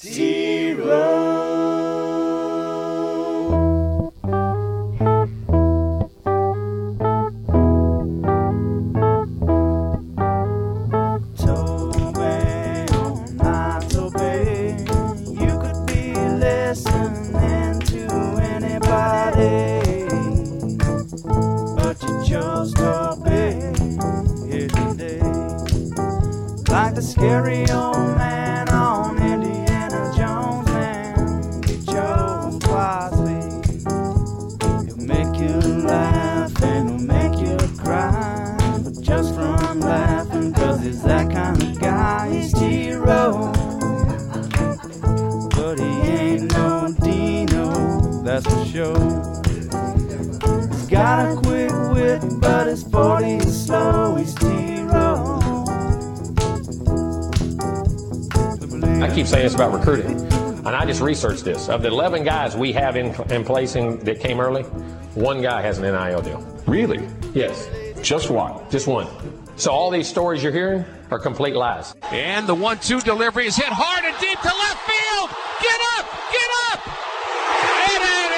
Toby, researched this. Of the 11 guys we have in, in placing that came early, one guy has an NIL deal. Really? Yes, Just one. just one. So all these stories you're hearing are complete lies. And the one-two delivery is hit hard and deep to left field. Get up! Get up! And it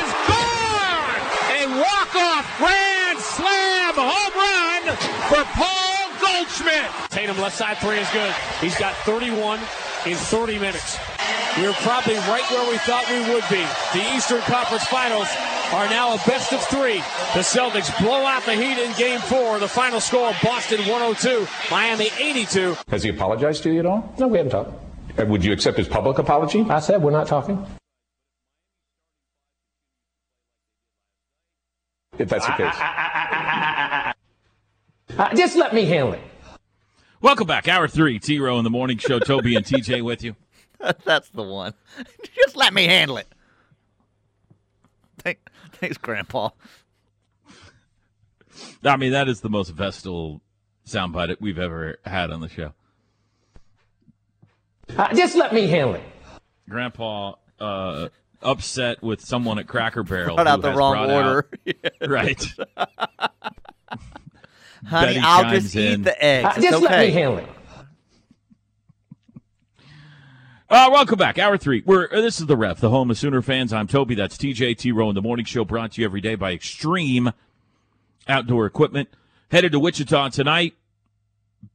is gone! A walk-off grand slam home run for Paul Goldschmidt. Tatum left side three is good. He's got 31 in 30 minutes. We're probably right where we thought we would be. The Eastern Conference Finals are now a best of three. The Celtics blow out the Heat in Game Four. The final score: Boston 102, Miami 82. Has he apologized to you at all? No, we haven't talked. Uh, Would you accept his public apology? I said we're not talking. If that's the case. Uh, just let me handle it. Welcome back. Hour three, T Row in the morning show. Toby and TJ with you. That's the one. Just let me handle it. Thank, thanks, Grandpa. I mean, that is the most Vestal soundbite we've ever had on the show. Uh, just let me handle it. Grandpa uh, upset with someone at Cracker Barrel. Brought out the wrong order. out- right. Honey, Betty I'll just in. eat the eggs. Uh, It's just let me handle it. Uh, welcome back. Hour three. We're uh, this is the ref, the home of Sooner fans. I'm Toby. That's TJ T Row in the morning show, brought to you every day by Extreme Outdoor Equipment. Headed to Wichita tonight.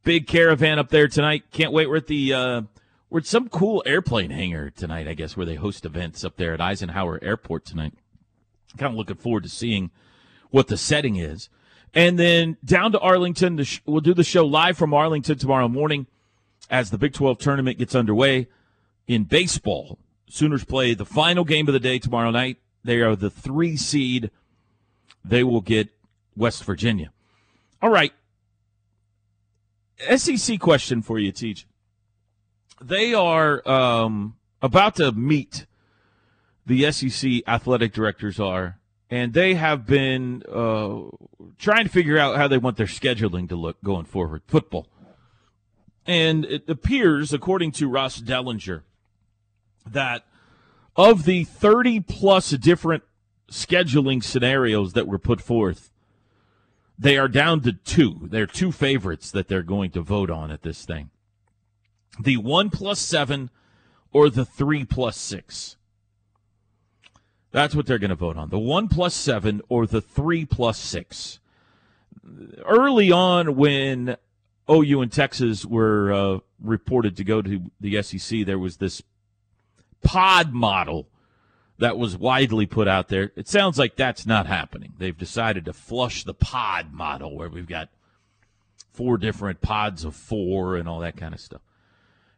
Big caravan up there tonight. Can't wait. We're at the uh, we're at some cool airplane hangar tonight. I guess where they host events up there at Eisenhower Airport tonight. Kind of looking forward to seeing what the setting is. And then down to Arlington. We'll do the show live from Arlington tomorrow morning as the Big 12 tournament gets underway in baseball. Sooners play the final game of the day tomorrow night. They are the three seed. They will get West Virginia. All right. SEC question for you, Teach. They are um, about to meet. The SEC athletic directors are, and they have been uh, trying to figure out how they want their scheduling to look going forward. Football. And it appears, according to Ross Dellenger, that of the 30 plus different scheduling scenarios that were put forth, they are down to two. They're two favorites that they're going to vote on at this thing the 1 plus 7 or the 3 plus 6. That's what they're going to vote on the 1 plus 7 or the 3 plus 6. Early on, when OU and Texas were uh, reported to go to the SEC, there was this pod model that was widely put out there. It sounds like that's not happening. They've decided to flush the pod model where we've got four different pods of four and all that kind of stuff.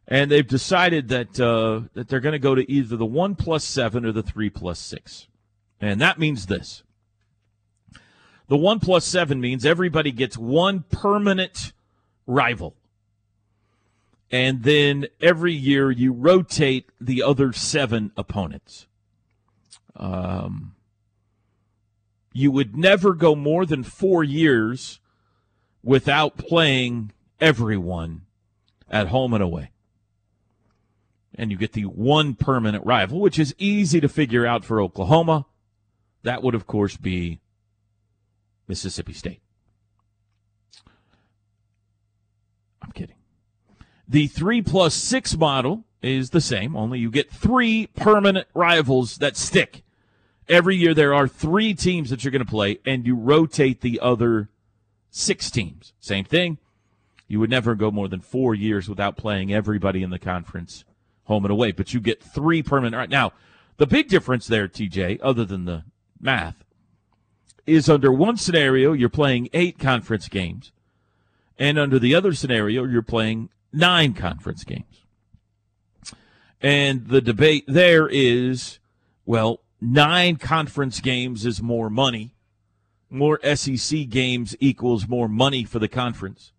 And they've decided that uh, that they're going to go to either the one plus seven or the three plus six, and that means this: the one plus seven means everybody gets one permanent rival. And then every year you rotate the other seven opponents. Um, you would never go more than four years without playing everyone at home and away. And you get the one permanent rival, which is easy to figure out for Oklahoma. That would, of course, be Mississippi State. I'm kidding. The three plus six model is the same, only you get three permanent rivals that stick. Every year there are three teams that you're going to play, and you rotate the other six teams. Same thing. You would never go more than four years without playing everybody in the conference home and away, but you get three permanent. Right now, the big difference there, TJ, other than the math, is under one scenario you're playing eight conference games, and under the other scenario you're playing nine conference games. And the debate there is, well, nine conference games is more money. More SEC games equals more money for the conference.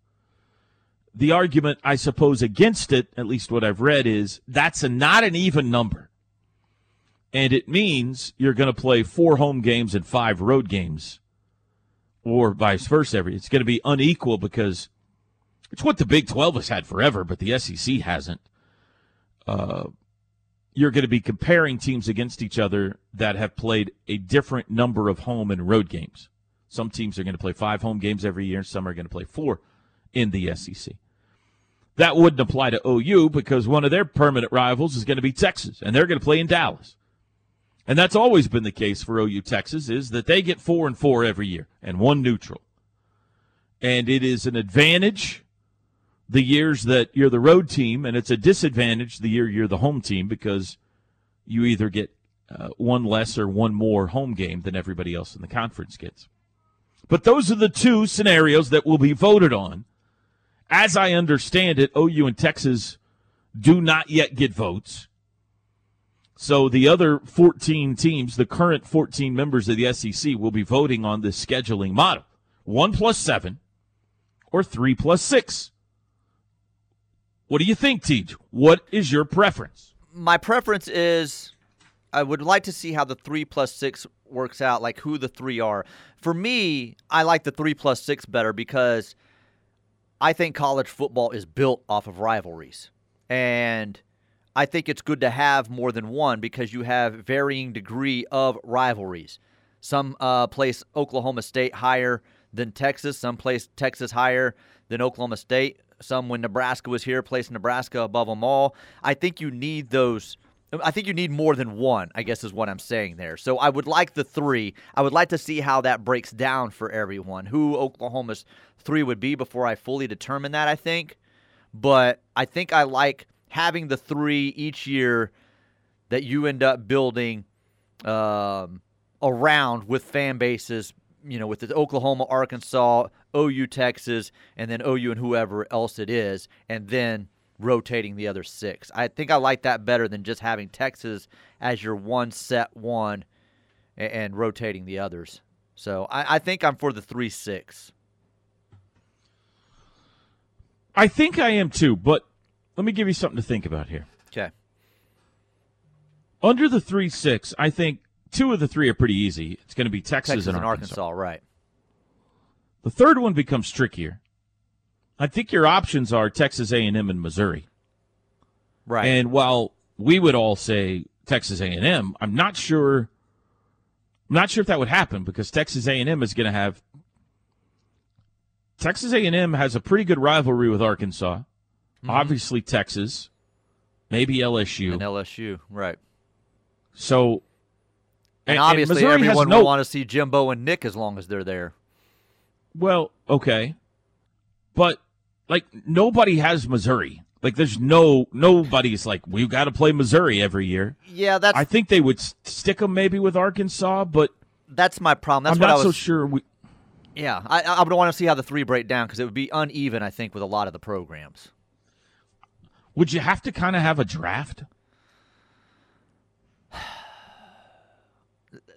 The argument, I suppose, against it, at least what I've read, is that's a, not an even number. And it means you're going to play four home games and five road games, or vice versa. It's going to be unequal because it's what the Big 12 has had forever, but the SEC hasn't. Uh, you're going to be comparing teams against each other that have played a different number of home and road games. Some teams are going to play five home games every year, some are going to play four in the SEC. That wouldn't apply to OU because one of their permanent rivals is going to be Texas, and they're going to play in Dallas. And that's always been the case for OU Texas is that they get four and four every year and one neutral. And it is an advantage the years that you're the road team, and it's a disadvantage the year you're the home team because you either get uh, one less or one more home game than everybody else in the conference gets. But those are the two scenarios that will be voted on. As I understand it, OU and Texas do not yet get votes. So the other 14 teams, the current 14 members of the SEC, will be voting on this scheduling model one plus seven or three plus six. What do you think, Teach? What is your preference? My preference is I would like to see how the three plus six works out, like who the three are. For me, I like the three plus six better because I think college football is built off of rivalries. And I think it's good to have more than one because you have varying degree of rivalries. Some uh, place Oklahoma State higher than Texas, some place Texas higher than Oklahoma State some when Nebraska was here, placed Nebraska above them all. I think you need those. I think you need more than one, I guess is what I'm saying there. So I would like the three. I would like to see how that breaks down for everyone, who Oklahoma's three would be before I fully determine that, I think. But I think I like having the three each year that you end up building um, around with fan bases you know, with the Oklahoma, Arkansas, OU, Texas, and then OU and whoever else it is, and then rotating the other six. I think I like that better than just having Texas as your one set one and, and rotating the others. So I, I think I'm for the three six. I think I am too, but let me give you something to think about here. Okay. Under the three six, I think two of the three are pretty easy. It's going to be Texas, Texas and, and Arkansas. Arkansas, right? The third one becomes trickier. I think your options are Texas A&M and Missouri. Right. And while we would all say Texas A&M, I'm not sure. I'm not sure if that would happen because Texas A&M is going to have. Texas A&M has a pretty good rivalry with Arkansas. Mm-hmm. Obviously, Texas, maybe LSU, and LSU, right? So and, and obviously, and everyone no, will want to see Jimbo and Nick as long as they're there. Well, okay, but like nobody has Missouri. Like there's no nobody's like we've got to play Missouri every year. Yeah, that's. I think they would stick them maybe with Arkansas, but that's my problem. That's I'm what not I was, so sure. We, yeah, I I would want to see how the three break down because it would be uneven. I think with a lot of the programs. Would you have to kind of have a draft?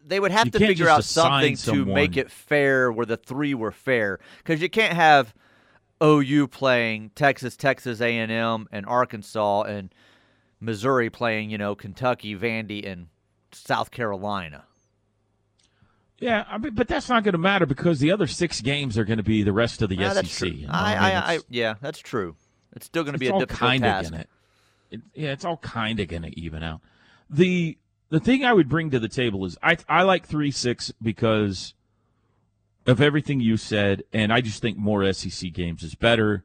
They would have you to figure out something someone. to make it fair where the three were fair because you can't have OU playing Texas, Texas A&M, and Arkansas, and Missouri playing you know Kentucky, Vandy, and South Carolina. Yeah, I mean, but that's not going to matter because the other six games are going to be the rest of the yeah, SEC. You know? I, I, I, I, yeah, that's true. It's still going to be a difficult task. It, yeah, it's all kind of going to even out. The the thing I would bring to the table is I I like three six because of everything you said, and I just think more SEC games is better.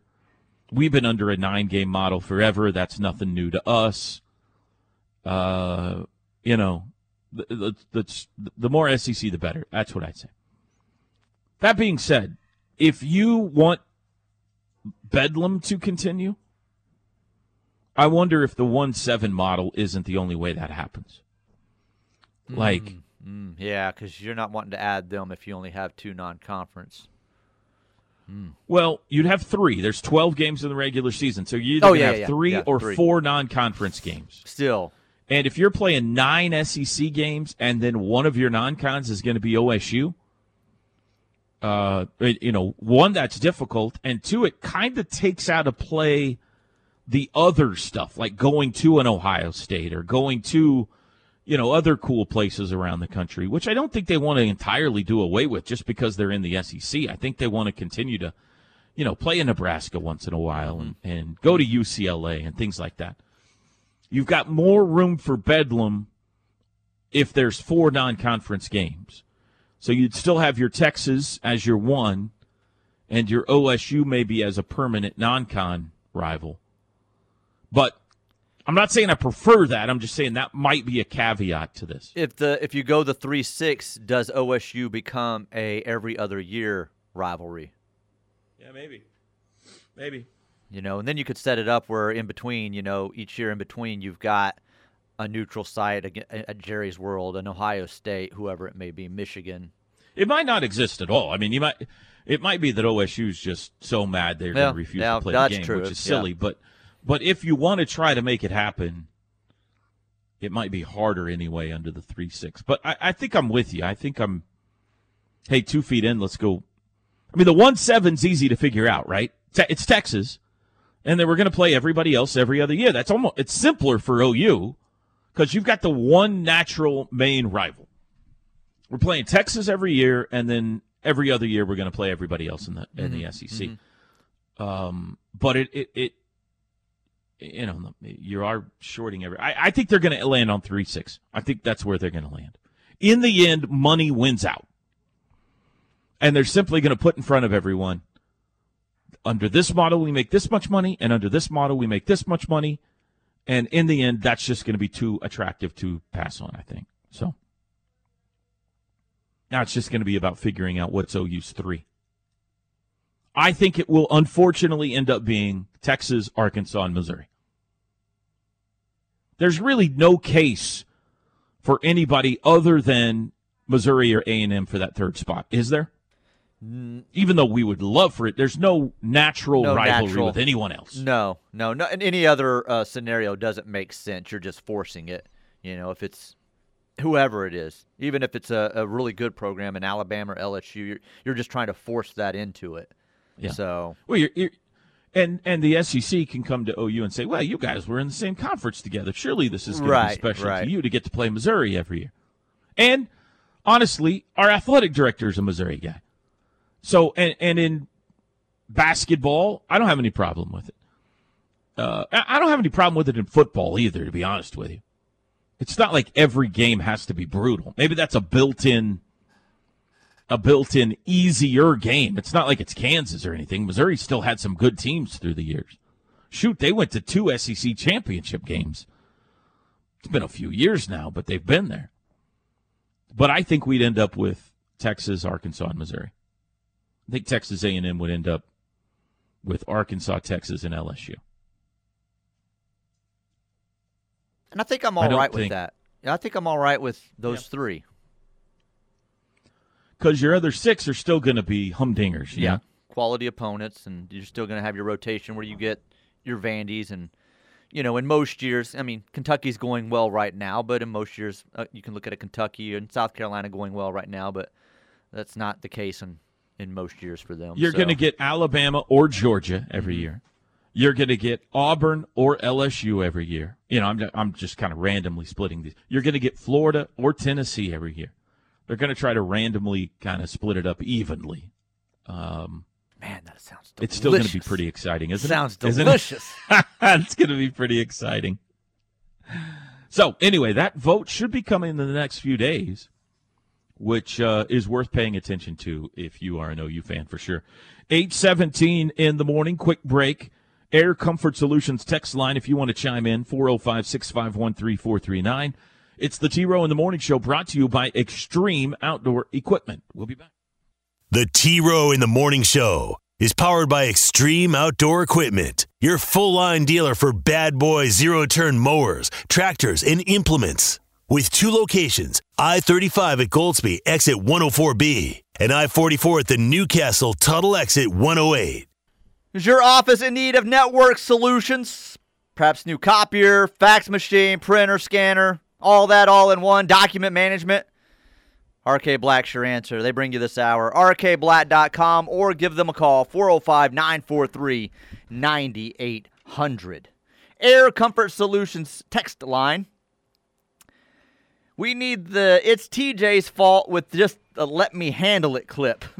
we've been under a nine game model forever. That's nothing new to us. Uh, you know, the, the, the, more SEC, the better. That's what I'd say. That being said, if you want Bedlam to continue, I wonder if the 1 7 model isn't the only way that happens. Like, Mm, yeah, because you're not wanting to add them if you only have two non-conference. well, you'd have three. There's 12 games in the regular season. So you either Oh, yeah, have yeah, three yeah, or three. four non conference games. Still, And if you're playing nine SEC games and then one of your non cons is going to be OSU, uh, you know, one, that's difficult. And two, it kind of takes out of play the other stuff, like going to an Ohio State or going to, you know, other cool places around the country, which I don't think they want to entirely do away with just because they're in the SEC. I think they want to continue to, you know, play in Nebraska once in a while and, mm-hmm. and go to UCLA and things like that. You've got more room for bedlam if there's four non-conference games. So you'd still have your Texas as your one, and your OSU maybe as a permanent non-con rival. But I'm not saying I prefer that. I'm just saying that might be a caveat to this. if the if you go the three six, does OSU become a every other year rivalry? Yeah, maybe, maybe. You know, and then you could set it up where in between, you know, each year in between, you've got a neutral site at Jerry's World, an Ohio State, whoever it may be, Michigan. It might not exist at all. I mean, you might. It might be that OSU's just so mad they're Yeah, going to refuse yeah, to play the game, true. which is Yeah. silly. But but if you want to try to make it happen, it might be harder anyway under the three six. But I, I think I'm with you. I think I'm. Hey, two feet in. Let's go. I mean, the one seven's easy to figure out, right? It's Texas, and then we're going to play everybody else every other year. That's almost it's simpler for OU because you've got the one natural main rival. We're playing Texas every year, and then every other year we're going to play everybody else in the in the SEC. Um, but it it, it you know you are shorting every. I, I think they're going to land on three six. I think that's where they're going to land. In the end, money wins out, and they're simply going to put in front of everyone. Under this model, we make this much money, and under this model, we make this much money, and in the end, that's just going to be too attractive to pass on. I think so. Now it's just going to be about figuring out what's OU's three. I think it will unfortunately end up being Texas, Arkansas, and Missouri. There's really no case for anybody other than Missouri or A&M for that third spot, is there? Even though we would love for it, there's no natural No rivalry natural. with anyone else. No, no, no. In any other uh, scenario doesn't make sense. You're just forcing it. You know, if it's whoever it is, even if it's a, a really good program in Alabama or LSU, you're, you're just trying to force that into it. Yeah. So Well, you're, you're, and and the SEC can come to OU and say, "Well, you guys were in the same conference together. Surely this is going to be special right. to you to get to play Missouri every year." And honestly, our athletic director is a Missouri guy. So, and and in basketball, I don't have any problem with it. Uh, I I don't have any problem with it in football either, to be honest with you. It's not like every game has to be brutal. Maybe that's a built-in a built-in easier game. It's not like it's Kansas or anything. Missouri still had some good teams through the years. Shoot, they went to two SEC championship games. It's been a few years now, but they've been there. But I think we'd end up with Texas, Arkansas, and Missouri. I think Texas A&M would end up with Arkansas, Texas, and LSU. And I think I'm all right all with that. Yeah, I think I'm all right with those Yep. three. Because your other six are still going to be humdingers. you know? Quality opponents, and you're still going to have your rotation where you get your Vandies and. You know, in most years, I mean, Kentucky's going well right now, but in most years, uh, you can look at a Kentucky and South Carolina going well right now, but that's not the case in, in most years for them. You're so. going to get Alabama or Georgia every year. You're going to get Auburn or LSU every year. You know, I'm I'm just kind of randomly splitting these. You're going to get Florida or Tennessee every year. They're going to try to randomly kind of split it up evenly. Um, Man, that sounds delicious. it's still going to be pretty exciting, isn't Sounds it? It? delicious. it's going to be pretty exciting. So, anyway, that vote should be coming in the next few days, which uh, is worth paying attention to if you are an OU fan for sure. 817 in the morning, quick break. Air Comfort Solutions text line if you want to chime in 405 651 3439. It's the T Row in the Morning Show brought to you by Extreme Outdoor Equipment. We'll be back. The T Row in the Morning Show is powered by Extreme Outdoor Equipment, your full line dealer for bad boy zero turn mowers, tractors, and implements. With two locations I 35 at Goldsby, exit 104B, and I 44 at the Newcastle Tuttle exit 108. Is your office in need of network solutions? Perhaps new copier, fax machine, printer, scanner, all that all in one, document management? RK Black's your answer. They bring you this hour. RKBlack.com or give them a call 405 943 9800. Air Comfort Solutions text line. We need the It's TJ's fault with just a let me handle it clip.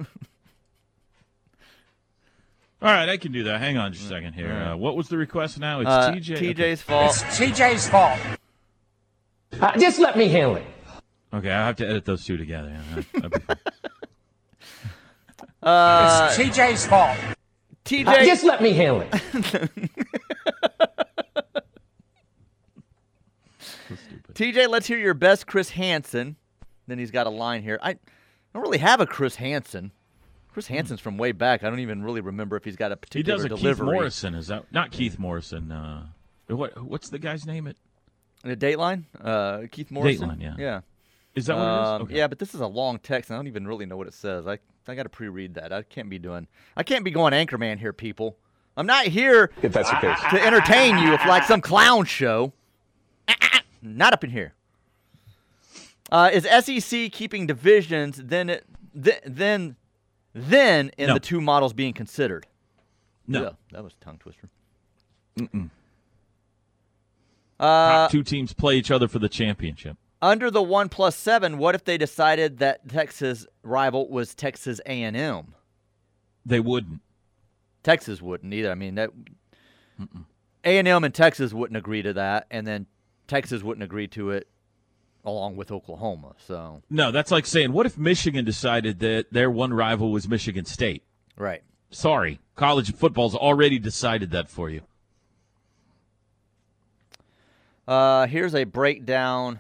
All right, I can do that. Hang on just a second here. Uh, what was the request now? It's Uh, TJ. Okay. TJ's fault. It's TJ's fault. Uh, just let me handle it. Okay, I have to edit those two together. Yeah, that'd be fine. Uh, TJ's fault. TJ, Uh, just let me handle it. TJ, let's hear your best Chris Hansen. Then he's got a line here. I don't really have a Chris Hansen. Chris Hansen's from way back. I don't even really remember if he's got a particular delivery. He does a delivery. Keith Morrison. Is that not Keith Morrison? Uh, what what's the guy's name? It The Dateline? Uh, Keith Morrison? Dateline, yeah. Yeah. is that what it Um, is? Okay. Yeah, but this is a long text, and I don't even really know what it says. I I got to pre-read that. I can't be doing. I can't be going Anchorman here, people. I'm not here If that's the case. to entertain you if like some clown show. Not up in here. Uh, is SEC keeping divisions then it, th- then then in No. the two models being considered? no. Yeah, that was a tongue twister. Uh, Top two teams play each other for the championship. Under the one plus seven, what if they decided that Texas rival was Texas A and M? They wouldn't. Texas wouldn't either. I mean that A and M and Texas wouldn't agree to that, and then Texas wouldn't agree to it along with Oklahoma. So No, that's like saying, what if Michigan decided that their one rival was Michigan State? right. Sorry, college football's already decided that for you. Uh, here's a breakdown.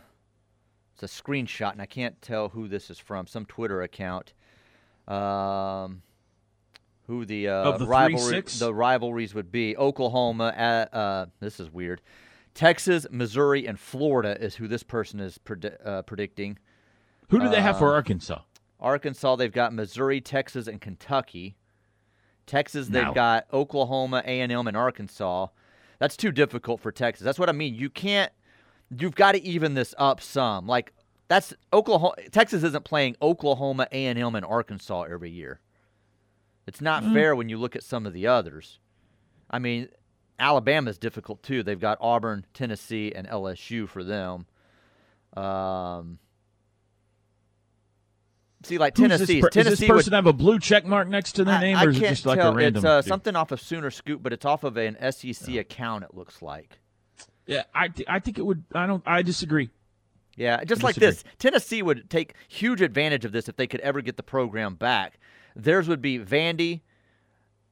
It's a screenshot, and I can't tell who this is from. Some Twitter account. Um, who the, uh, the rivalry, the rivalries would be Oklahoma. At, uh, this is weird. Texas, Missouri, and Florida is who this person is uh, predicting. Who do they have Uh, for Arkansas? Arkansas, they've got Missouri, Texas, and Kentucky. Texas, they've Now- got Oklahoma, A and M, and Arkansas. That's too difficult for Texas. That's what I mean. You can't. You've got to even this up some. Like that's Oklahoma. Texas isn't playing Oklahoma, A and M, and Arkansas every year. It's not fair when you look at some of the others. I mean, Alabama's difficult too. They've got Auburn, Tennessee, and LSU for them. Um, see, like Tennessee, per- Tennessee Does this would person have a blue check mark next to their I- name, I or is it just like tell. a random? It's uh, something off of Sooner Scoop, but it's off of an SEC account. It looks like. Yeah, I, th- I think it would. I don't. I disagree. Yeah, just I like this, Tennessee would take huge advantage of this if they could ever get the program back. Theirs would be Vandy,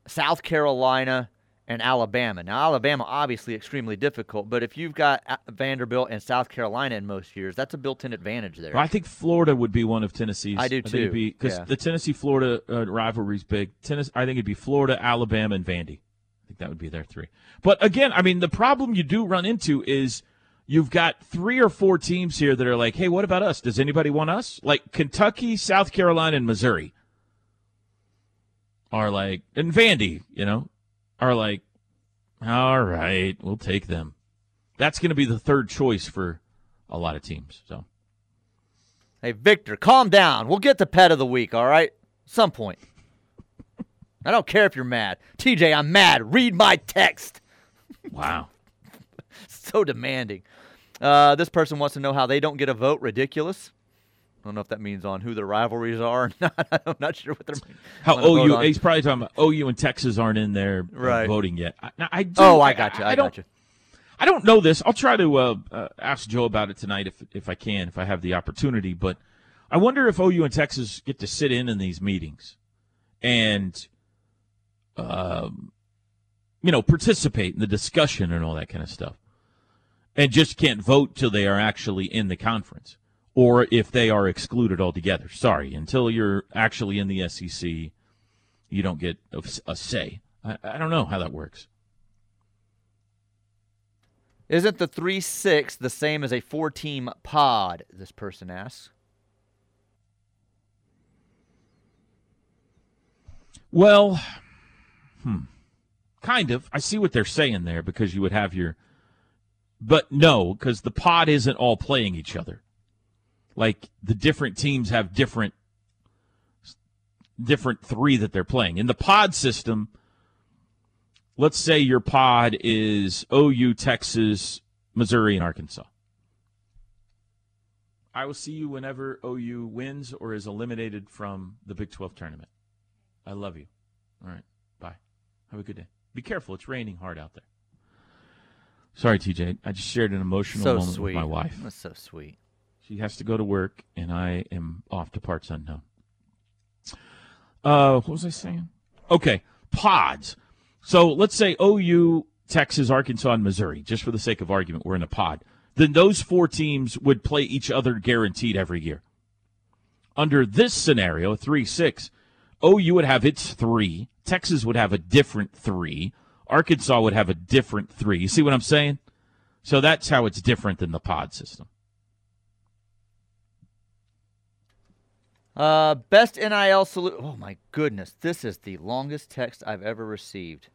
South Carolina, and Alabama. Now, Alabama obviously extremely difficult, but if you've got Vanderbilt and South Carolina in most years, that's a built-in advantage there. Well, I think Florida would be one of Tennessee's. I do, too. Because Yeah. the Tennessee Florida uh, rivalry's big. Tennessee, I think it'd be Florida, Alabama, and Vandy. I think that would be their three. But again, I mean, the problem you do run into is you've got three or four teams here that are like, hey, what about us? Does anybody want us? Like Kentucky, South Carolina, and Missouri are like, and Vandy, you know, are like, all right, we'll take them. That's going to be the third choice for a lot of teams. So. Hey, Victor, calm down. We'll get the pet of the week, all right? Some point. I don't care if you're mad. TJ, I'm mad. Read my text. Wow. so demanding. Uh, this person wants to know how they don't get a vote. Ridiculous. I don't know if that means on who the rivalries are or not. I'm not sure what they're. How OU? He's probably talking about OU and Texas aren't in there uh, Right. voting yet. I, now, I do, Oh, I got you. I, don't. got you. I don't know this. I'll try to uh, uh, ask Joe about it tonight if if I can, if I have the opportunity. But I wonder if OU and Texas get to sit in in these meetings and um, you know, participate in the discussion and all that kind of stuff. And just can't vote till they are actually in the conference or if they are excluded altogether. Sorry, until you're actually in the SEC, you don't get a, a say. I, I don't know how that works. Isn't the 3 6 the same as a four team pod? This person asks. Well, hmm. Kind of. I see what they're saying there because you would have your. But no, because the pod isn't all playing each other. Like the different teams have different different three that they're playing. In the pod system, let's say your pod is OU, Texas, Missouri, and Arkansas. I will see you whenever OU wins or is eliminated from the Big 12 tournament. I love you. All right. Bye. Have a good day. Be careful. It's raining hard out there. Sorry, TJ. I just shared an emotional So moment sweet. with my wife. That's so sweet. She has to go to work, and I am off to parts unknown. Uh, what was I saying? Okay, pods. So let's say OU, Texas, Arkansas, and Missouri, just for the sake of argument, we're in a pod. Then those four teams would play each other guaranteed every year. Under this scenario, 3 6, OU would have its three, Texas would have a different three, Arkansas would have a different three. You see what I'm saying? So that's how it's different than the pod system. Uh, best NIL solution. Oh my goodness, this is the longest text I've ever received.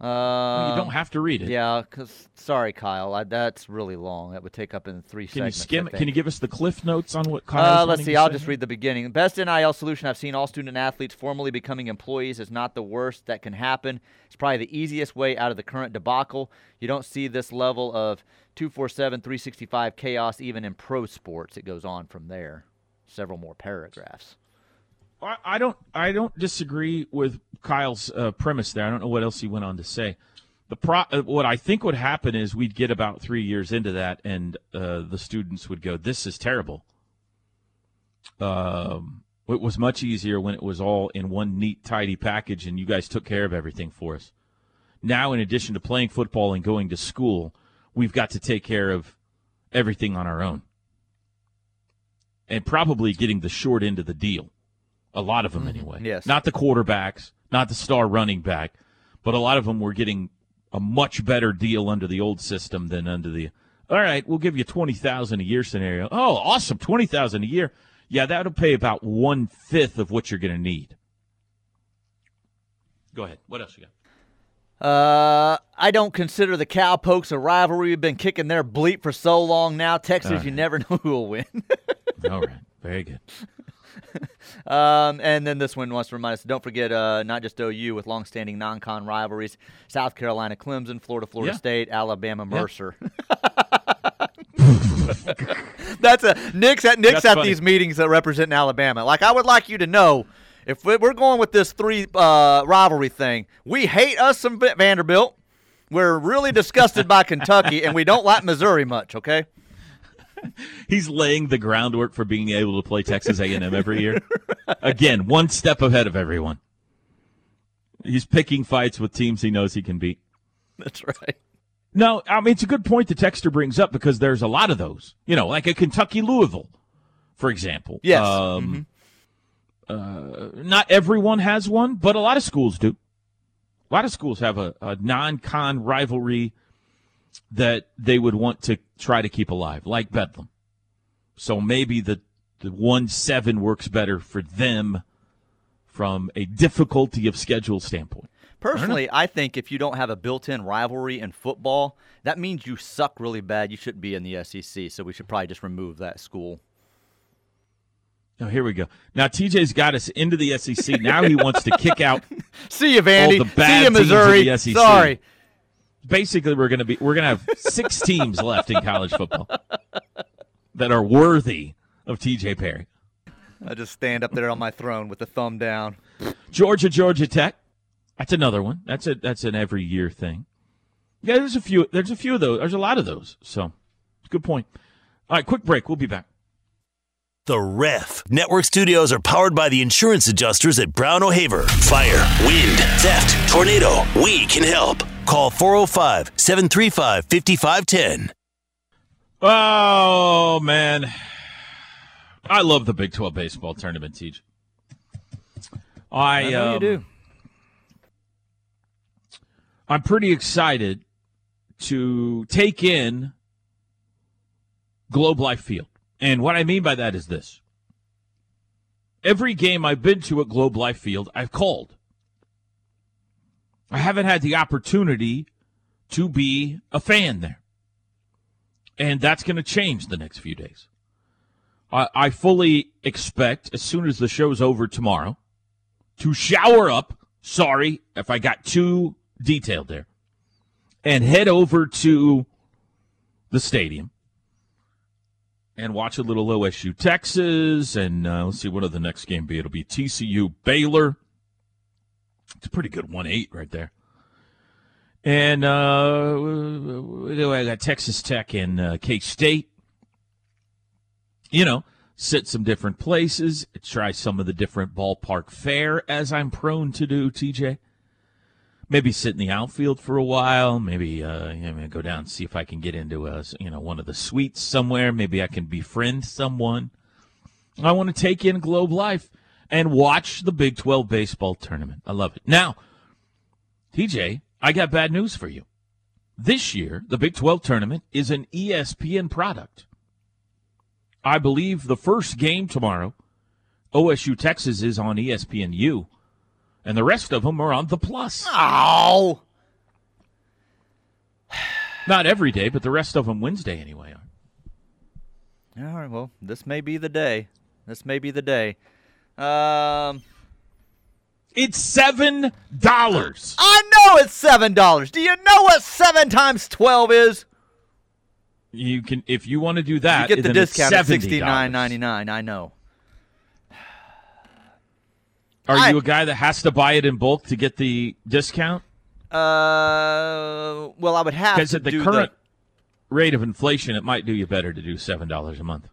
Uh, Well, you don't have to read it. Yeah, because sorry, Kyle, I, that's really long. That would take up in three Can you segments. I skim it? Can you give us the cliff notes on what Uh, let's see. I'll just read the beginning. Best NIL solution I've seen all student athletes formally becoming employees is not the worst that can happen. It's probably the easiest way out of the current debacle. You don't see this level of 247, 365 chaos even in pro sports. It goes on from there. Several more paragraphs. I, don't. I don't disagree with Kyle's uh, premise there. I don't know what else he went on to say. The pro, uh, what I think would happen is we'd get about three years into that, and uh, the students would go, "This is terrible." Um, it was much easier when it was all in one neat, tidy package, and you guys took care of everything for us. Now, in addition to playing football and going to school, we've got to take care of everything on our own, and probably getting the short end of the deal. A lot of them, anyway. yes. Not the quarterbacks, not the star running back, but a lot of them were getting a much better deal under the old system than under the. All right, we'll give you twenty thousand a year scenario. Oh, awesome, twenty thousand a year. Yeah, that'll pay about one fifth of what you're going to need. Go ahead. What else you got? Uh, I don't consider the Cowpokes a rivalry. We've been kicking their bleep for so long now. Texas, All you never know who will win. All right, very good. Um, and then this one wants to remind us: don't forget, uh, not just OU with longstanding non-con rivalries: South Carolina, Clemson, Florida, Florida Yeah. State, Alabama, Yeah. Mercer. That's a Nick's at Nick's That's at funny. these meetings that represent Alabama. Like I would like you to know, if we- we're going with this three uh, rivalry thing, we hate us some Va- Vanderbilt. We're really disgusted by Kentucky, and we don't like Missouri much. Okay. He's laying the groundwork for being able to play Texas A&M every year. Again, one step ahead of everyone. He's picking fights with teams he knows he can beat. That's right. No, I mean it's a good point the texter brings up because there's a lot of those. You know, like a Kentucky Louisville, for example. Yes. Um, uh, not everyone has one, but a lot of schools do. A lot of schools have a, a non-con rivalry that they would want to try to keep alive, like Bedlam. So maybe the the one seven works better for them from a difficulty of schedule standpoint. Personally, I think if you don't have a built-in rivalry in football, that means you suck really bad. You shouldn't be in the SEC, so we should probably just remove that school. Oh, here we go. Now TJ's got us into the SEC. Now he wants to kick out. See you, Vandy. the bad See you, Missouri. the SEC. Sorry. Basically, we're gonna be we're gonna have six teams left in college football that are worthy of TJ Perry. I just stand up there on my throne with the thumb down. Georgia, Georgia Tech. That's another one. That's a that's an every year thing. Yeah, there's a few. There's a few of those. There's a lot of those. So, good point. All right, quick break. We'll be back. The Ref. Network studios are powered by the insurance adjusters at Brown O'Haver. Fire, wind, theft, tornado. We can help. Call 405 735 5510. Oh man, I love the Big Twelve baseball tournament. Teach. I, I know um, you do. I'm pretty excited to take in Globe Life Field. And what I mean by that is this. Every game I've been to at Globe Life Field, I've called. I haven't had the opportunity to be a fan there. And that's going to change the next few days. I, I fully expect, as soon as the show's over tomorrow, to shower up. Sorry if I got too detailed there. And head over to the stadium and watch a little OSU Texas. And uh, let's see, what will the next game be? It'll be TCU Baylor. It's a pretty good 1 8 right there. And uh, I got Texas Tech and uh, K State. You know, sit some different places, try some of the different ballpark fare, as I'm prone to do, TJ. Maybe sit in the outfield for a while. Maybe uh, you know, go down and see if I can get into a, you know one of the suites somewhere. Maybe I can befriend someone. I want to take in Globe Life and watch the Big 12 baseball tournament. I love it. Now, TJ, I got bad news for you. This year, the Big 12 tournament is an ESPN product. I believe the first game tomorrow, OSU Texas, is on ESPNU, and the rest of them are on the Plus. Oh, Not every day, but the rest of them Wednesday anyway. all right. Well, this may be the day. This may be the day. Um, It's seven dollars. I know it's seven dollars. Do you know what seven times twelve is? You can, if you want to do that, You get the discount at $70. sixty nine ninety nine. I know. Are I- you a guy that has to buy it in bulk to get the discount? Uh, well, I would have Because at the current rate of inflation, it might do you better to do seven dollars a month.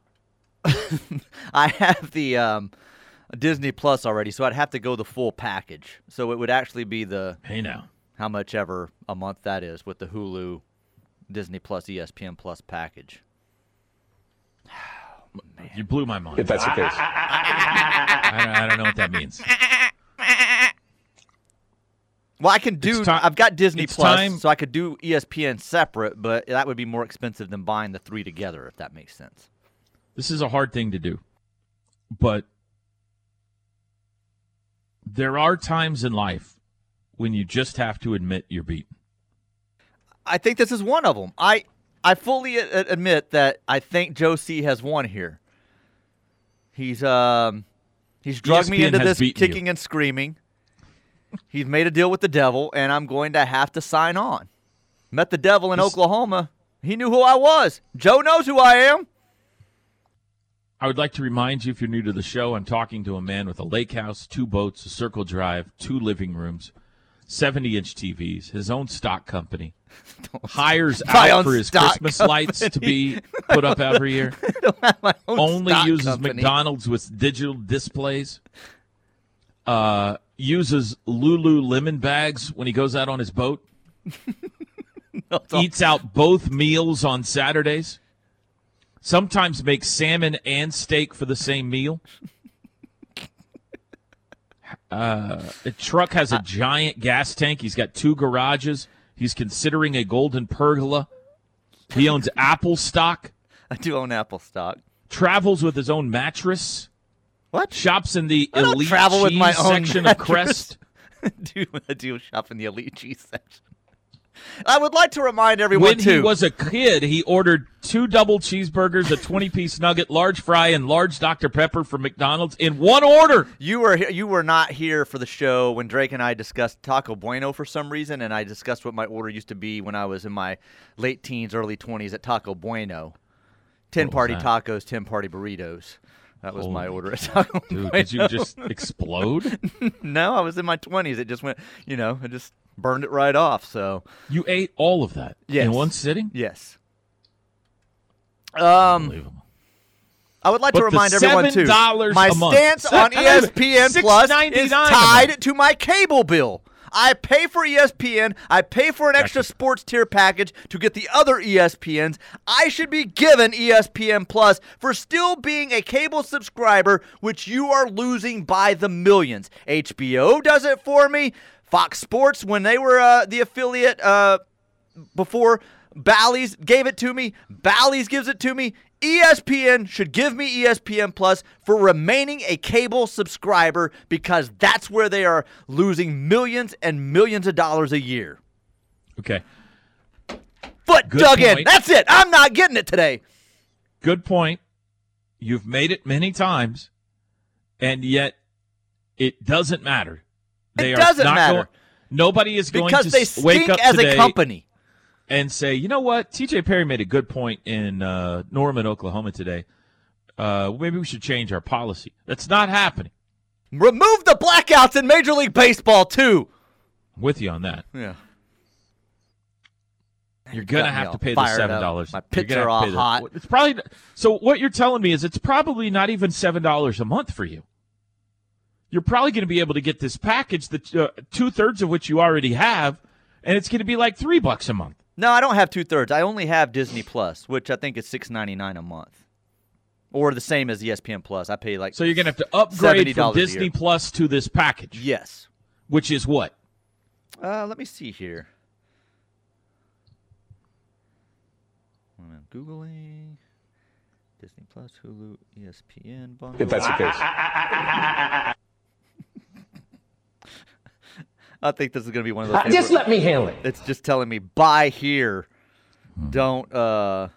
I have the um, Disney Plus already, so I'd have to go the full package. So it would actually be the Hey now, how much ever a month that is with the Hulu, Disney Plus, ESPN Plus package. Oh, you blew my mind. If that's the case. I, don't, I don't know what that means. Well, I can do. ti- I've got Disney Plus, time- so I could do ESPN separate, but that would be more expensive than buying the three together, if that makes sense. This is a hard thing to do, but there are times in life when you just have to admit you're beaten. I think this is one of them. I I fully a- a- admit that I think Joe C has won here. He's um he's drugged me into this beaten you. kicking and screaming. He's made a deal with the devil, and I'm going to have to sign on. Met the devil in This- Oklahoma. He knew who I was. Joe knows who I am. I would like to remind you, if you're new to the show, I'm talking to a man with a lake house, two boats, a circle drive, two living rooms, 70 inch TVs, his own stock company, hires out for his Christmas lights to be put up every year, only uses company. McDonald's with digital displays, uh, uses Lululemon bags when he goes out on his boat, all. eats out both meals on Saturdays, sometimes makes salmon and steak for the same meal. Uh, the truck has a giant gas tank. He's got two garages. He's considering a golden pergola. He owns Apple stock. I do own Apple stock. Travels with his own mattress. What? Shops in the I elite travel with my own section mattress. of Crest. do I do shop in the elite cheese section? I would like to remind everyone When too. he was a kid, he ordered two double cheeseburgers, a 20 piece nugget, large fry, and large Dr. Pepper from McDonald's in one order. You were you were not here for the show when Drake and I discussed Taco Bueno for some reason, and I discussed what my order used to be when I was in my late teens, early twenties at Taco Bueno. Ten What party tacos, ten party burritos. That was my order at Taco Dude, Bueno. did you just explode? no, I was in my twenties. It just went, you know, it just burned it right off. So You ate all of that Yes. in one sitting? yes. Um, I would like But to remind everyone too. My a month. stance on ESPN Plus is tied to my cable bill. I pay for ESPN. I pay for an extra sports tier package to get the other ESPNs. I should be given ESPN Plus for still being a cable subscriber, which you are losing by the millions. HBO does it for me. Fox Sports, when they were uh, the affiliate uh, before Bally's gave it to me. Bally's gives it to me. ESPN should give me ESPN Plus for remaining a cable subscriber because that's where they are losing millions and millions of dollars a year. Okay. Foot Good dug in. That's it. I'm not getting it today. Good point. You've made it many times, and yet it doesn't matter. They It doesn't matter. Going, nobody is going Because to they s- wake up as today a company. and say, you know what? TJ Perry made a good point in uh, Norman, Oklahoma today. Uh, maybe we should change our policy. That's not happening. Remove the blackouts in Major League Baseball too. I'm with you on that. Yeah. You're gonna have to pay the seven dollars. My pits are all hot. It's probably so. What you're telling me is it's probably not even seven dollars a month for you. You're probably going to be able to get this package that uh, two thirds of which you already have, and it's going to be like three bucks a month. No, I don't have two thirds. I only have Disney Plus, which I think is six ninety nine a month, or the same as ESPN Plus. I pay like So you're going to have to upgrade from. Disney Plus to this package, yes. which is what? Uh, let me see here. I'm googling Disney Plus, Hulu, ESPN bundle. If that's the case. I think this is going to be one of those. Just let me handle it. It's just telling me buy here, don't uh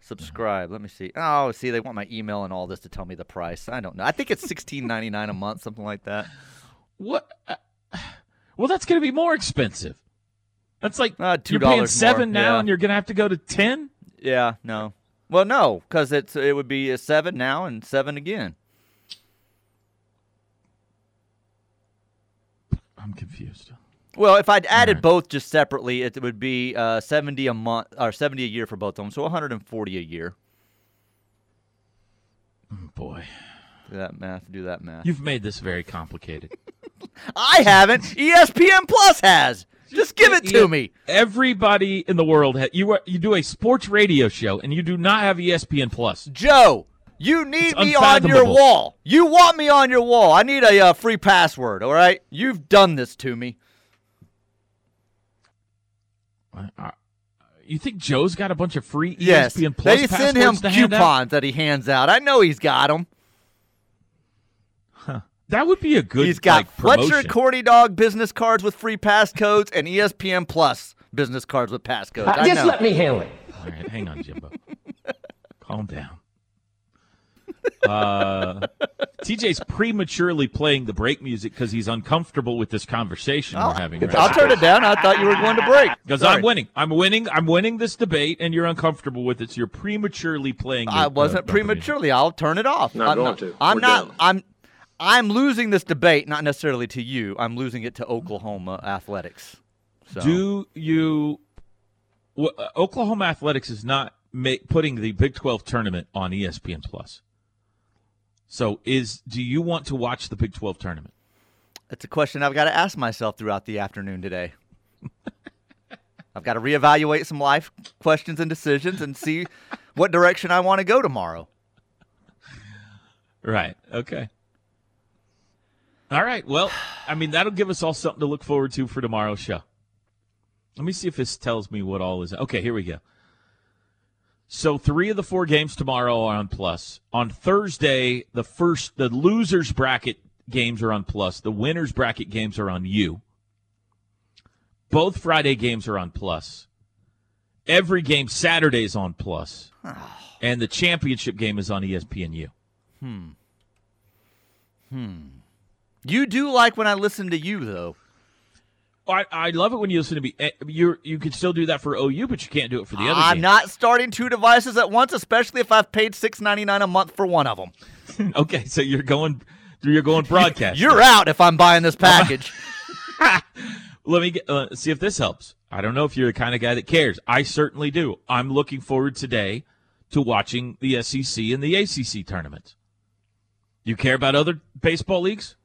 subscribe. Let me see. Oh, see, they want my email and all this to tell me the price. I don't know. I think it's sixteen ninety nine a month, something like that. What? uh, well, that's going to be more expensive. That's like Uh, $2 you're paying more, seven now, yeah. and you're going to have to go to ten. Yeah, no. Well, no, because it's it would be a seven now and seven again. I'm confused. Well, if I'd added right. both just separately, it would be uh, seventy a month or seventy a year for both of them, so one hundred and forty a year. Boy, Do that math. Do that math. you've made this very complicated. I haven't. ESPN Plus has. Just give it to me. Everybody in the world, ha- you are, you do a sports radio show, and you do not have ESPN Plus. Joe, you need It's me on your wall. You want me on your wall. I need a uh, free password, all right? You've done this to me. I- I- you think Joe's got a bunch of free E Yes. ESPN Plus they send him passwords to hand coupons that he hands out. I know he's got them. That would be a good. He's got like, Fletcher promotion. Cordy Dog business cards with free passcodes and ESPN Plus business cards with passcodes. I Just know. let me handle it. All right, hang on, Jimbo. Calm down. Uh, TJ's prematurely playing the break music because he's uncomfortable with this conversation we're having. Right I'll turn it down. I thought you were going to break. Because I'm winning. I'm winning. I'm winning this debate, and you're uncomfortable with it. So you're prematurely playing. I the- wasn't the- the prematurely. I'll turn it off. Not I'm going not, to. I'm We're not. done. I'm. I'm losing this debate, not necessarily to you. I'm losing it to Oklahoma athletics. So. Do you? Well, uh, Oklahoma Athletics is not ma- putting the Big 12 tournament on ESPN Plus. So, is do you want to watch the Big 12 tournament? It's a question I've got to ask myself throughout the afternoon today. I've got to reevaluate some life questions and decisions and see what direction I want to go tomorrow. Right. Okay. All right. Well, I mean, that'll give us all something to look forward to for tomorrow's show. Let me see if this tells me what all is. Okay, here we go. So three of the four games tomorrow are on Plus. On Thursday, the first, the losers bracket games are on Plus. The winners bracket games are on you. Both Friday games are on Plus. Every game Saturday is on Plus. And the championship game is on ESPNU. Hmm. Hmm. You do like when I listen to you, though. I, I love it when you listen to me. Eh, You you can still do that for OU, but you can't do it for the other. I'm games. not starting two devices at once, especially if I've paid six ninety nine a month for one of them. okay, so you're going you're going broadcast. You're out if I'm buying this package. Let me get, uh, see if this helps. I don't know if you're the kind of guy that cares. I certainly do. I'm looking forward today to watching the SEC and the ACC tournament. You care about other baseball leagues?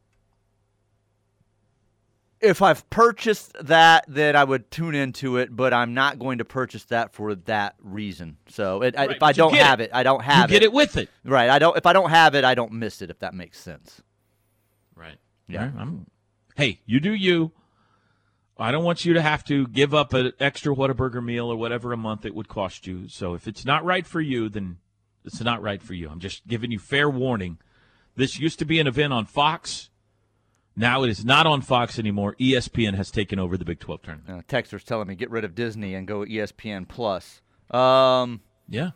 If I've purchased that, then I would tune into it, but I'm not going to purchase that for that reason. So it, I- if I don't have it. it. I don't have You have get it with it. Right. I don't. If I don't have it, I don't miss it. If that makes sense. Right. Yeah. I'm, hey, you do you. I don't want you to have to give up an extra Whataburger meal or whatever a month it would cost you. So if it's not right for you, then it's not right for you. I'm just giving you fair warning. This used to be an event on Fox. Now it is not on Fox anymore. ESPN has taken over the Big 12 tournament. Uh, Texter's telling me get rid of Disney and go ESPN Plus. Um, Yeah.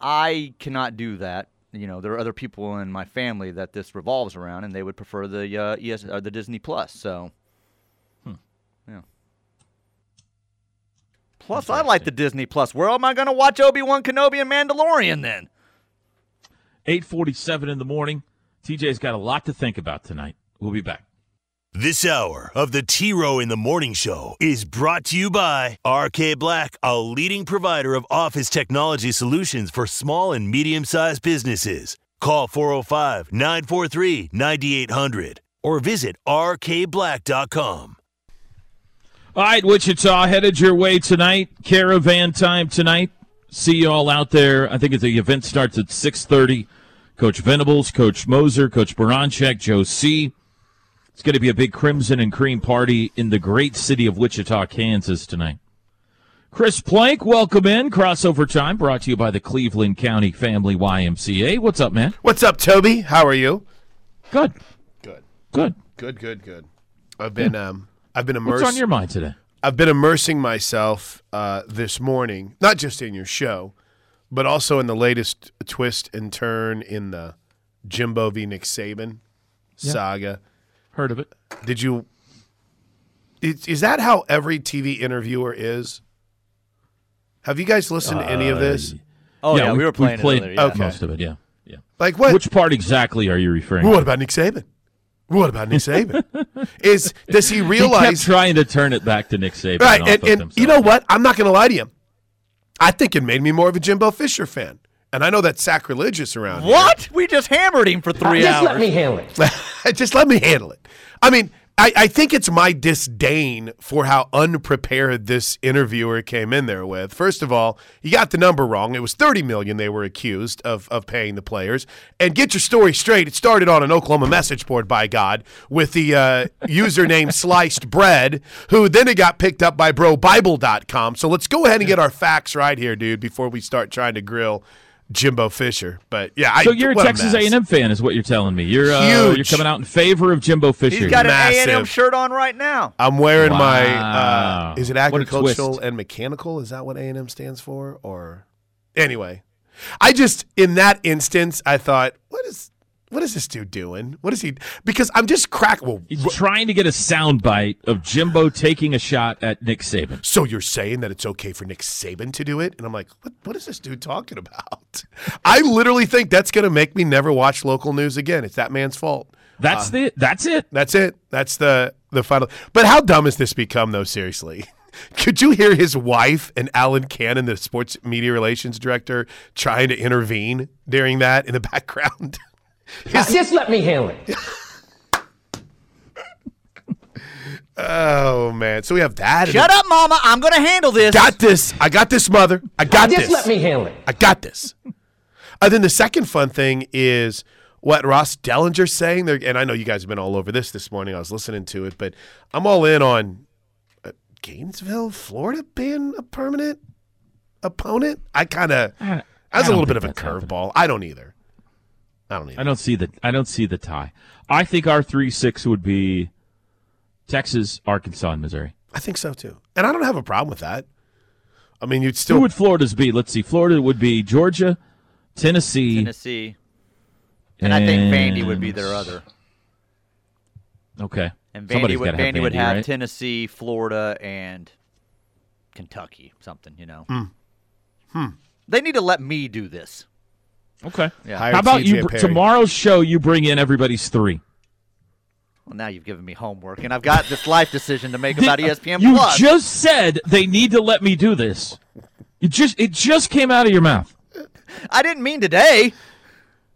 I cannot do that. You know, there are other people in my family that this revolves around, and they would prefer the uh, ES or the Disney Plus. So, yeah. Plus, I like the Disney Plus. Where am I going to watch Obi Wan Kenobi and Mandalorian then? 847 in the morning. TJ's got a lot to think about tonight. We'll be back. This hour of the T Row in the Morning Show is brought to you by RK Black, a leading provider of office technology solutions for small and medium sized businesses. Call 405 943 9800 or visit rkblack.com. All right, Wichita, headed your way tonight. Caravan time tonight. See you all out there. I think the event starts at 6.30. Coach Venables, Coach Moser, Coach Baranczyk, Joe C. It's going to be a big crimson and cream party in the great city of Wichita, Kansas tonight. Chris Plank, welcome in. Crossover time brought to you by the Cleveland County Family YMCA. What's up, man? What's up, Toby? How are you? Good. Good. Good. Good, good, good. I've been um I've been immersed What's on your mind today? I've been immersing myself uh, this morning, not just in your show, but also in the latest twist and turn in the Jimbo v. Nick Saban saga. Heard of it? Did you? Is, is that how every TV interviewer is? Have you guys listened to any of this? Uh, oh yeah, we, were playing played it earlier, yeah. Okay. most of it. Yeah, yeah. Like what? Which part exactly are you referring? To? What to? about Nick Saban? What about Nick Saban? is does he realize? He kept trying to turn it back to Nick Saban. right, off and, and you know what? I'm not going to lie to you. I think it made me more of a Jimbo Fisher fan, and I know that's sacrilegious around here. What? We just hammered him for three Just hours. let me handle it. Just let me handle it. I mean, I, I think it's my disdain for how unprepared this interviewer came in there with. First of all, you got the number wrong. It was 30 million they were accused of, of paying the players. And get your story straight. It started on an Oklahoma message board, by God, with the uh, username Sliced Bread, who then it got picked up by BroBible.com. So let's go ahead and get our facts right here, dude, before we start trying to grill Jimbo Fisher. But yeah, I, So you're a Texas mess. A&M fan, is what you're telling me. You're uh, Huge. you're coming out in favor of Jimbo Fisher. He's got an A&M shirt on right now. I'm wearing my. Uh, is it agricultural and mechanical? Is that what A and M stands for? Or anyway, I just in that instance I thought, what is what is this dude doing? What is he? Because I'm just crack. Well, He's trying to get a soundbite of Jimbo taking a shot at Nick Saban. so you're saying that it's okay for Nick Saban to do it? And I'm like, what? What is this dude talking about? I literally think that's going to make me never watch local news again. It's that man's fault. That's uh, the that's it. That's it. That's the the final. But how dumb has this become, though? Seriously, could you hear his wife and Alan Cannon, the sports media relations director, trying to intervene during that in the background? His- Just let me handle it. oh man! So we have that. Shut up, Mama. I'm going to handle this. Got this. I got this, mother. I got this. Just this. let me handle it. I got this. And then the second fun thing is what Ross Dellenger's saying. There, and I know you guys have been all over this this morning. I was listening to it, but I'm all in on uh, Gainesville, Florida being a permanent opponent. I kind of I- that's I a don't little bit of a curveball. I don't either. I don't either. I don't see the I don't see the tie. I think our three six would be Texas, Arkansas, and Missouri. I think so too, and I don't have a problem with that. I mean, you'd still Who would Florida's be? Let's see. Florida would be Georgia, Tennessee, Tennessee. And I think Vandy would be their other. Okay. And Somebody's Vandy would, gotta have Vandy would Vandy, have right? Tennessee, Florida, and Kentucky, something, you know. Hmm. They need to let me do this. Okay. Yeah. Hire How about you? Br- Perry. Tomorrow's show, you bring in everybody's three. Well, now you've given me homework, and I've got this life decision to make about ESPN You Plus. just said they need to let me do this. You just it just came out of your mouth. I didn't mean today.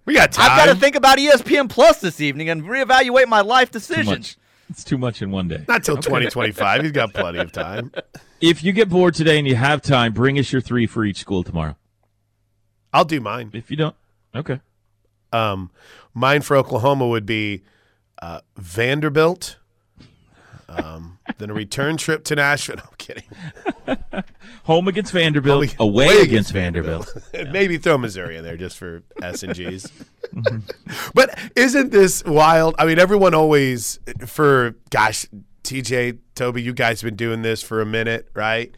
We got time. I've got to think about ESPN Plus this evening and reevaluate my life Too decisions. It's too much in one day. Not till 2025. He's got plenty of time. If you get bored today and you have time, bring us your three for each school tomorrow. I'll do mine. If you don't, okay. Um, mine for Oklahoma would be uh, Vanderbilt. Um, then a return trip to Nashville. No, I'm kidding. Home against Vanderbilt, Home- away, against, against Vanderbilt. Maybe throw Missouri in there just for S and G's. but isn't this wild? I mean, everyone always for gosh, TJ, Toby, you guys have been doing this for a minute, right?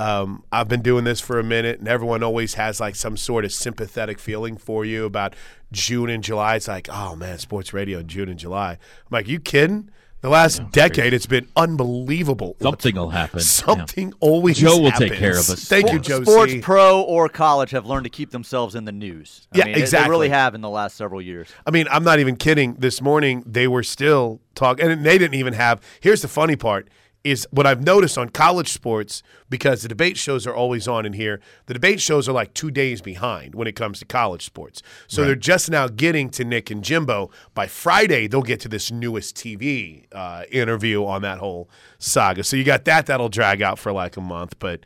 Um, I've been doing this for a minute, and everyone always has like some sort of sympathetic feeling for you about June and July. It's like, oh man, sports radio in June and July. I'm like, you kidding? The last decade, it's been unbelievable. Something will happen. Yeah. Something always. Joe will happens. take care of us. Thank you, Joe. Sports pro or college have learned to keep themselves in the news. I Yeah, mean, they- They exactly. really have in the last several years. I mean, I'm not even kidding. This morning they were still talking, and they didn't even have. Here's the funny part: is what I've noticed on college sports because the debate shows are always on in here. The debate shows are like two days behind when it comes to college sports. So they're just now getting to Nick and Jimbo. By Friday, they'll get to this newest TV uh, interview on that whole saga. So you got that. That'll drag out for like a month, but.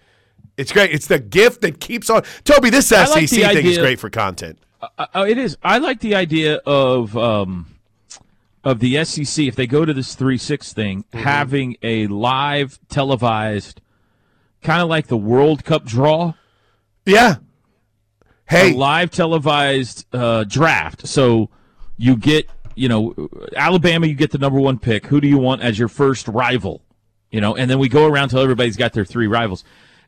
It's great. It's the gift that keeps on. Toby, this SEC like the thing is great for content. Uh, uh, it is. I like the idea of um, of the SEC if they go to this three six thing, Mm-hmm. having a live televised, kind of like the World Cup draw, Yeah. Hey, a live televised uh, draft. So you get, you know, Alabama, you get the number one pick. Who do you want as your first rival? You know, and then we go around till everybody's got their three rivals.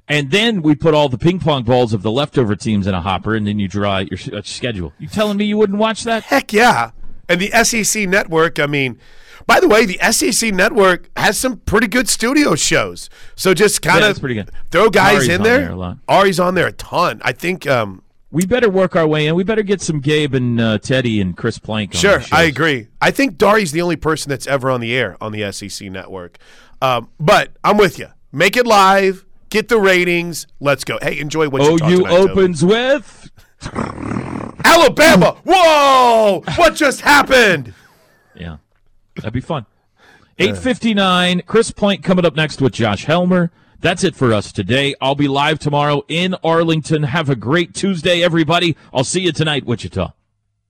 And then we put all the ping pong balls of the leftover teams in a hopper, and then you draw out your uh, schedule. You telling me you wouldn't watch that? Heck yeah. And the SEC network, I mean, by the way, the SEC network has some pretty good studio shows. So just kind of good. throw guys Ari's in on there. there a lot. Dari's on there a ton. I think um We better work our way in. We better get some Gabe and uh, Teddy and Chris Plank. On sure, I agree. I think Dari's the only person that's ever on the air on the SEC network. Um, but I'm with you. Make it live, get the ratings. Let's go. Hey, enjoy what you OU opens with Alabama. Whoa! What just happened? Yeah, that'd be fun. Eight fifty nine. Chris Plank coming up next with Josh Helmer. That's it for us today. I'll be live tomorrow in Arlington. Have a great Tuesday, everybody. I'll see you tonight, Wichita.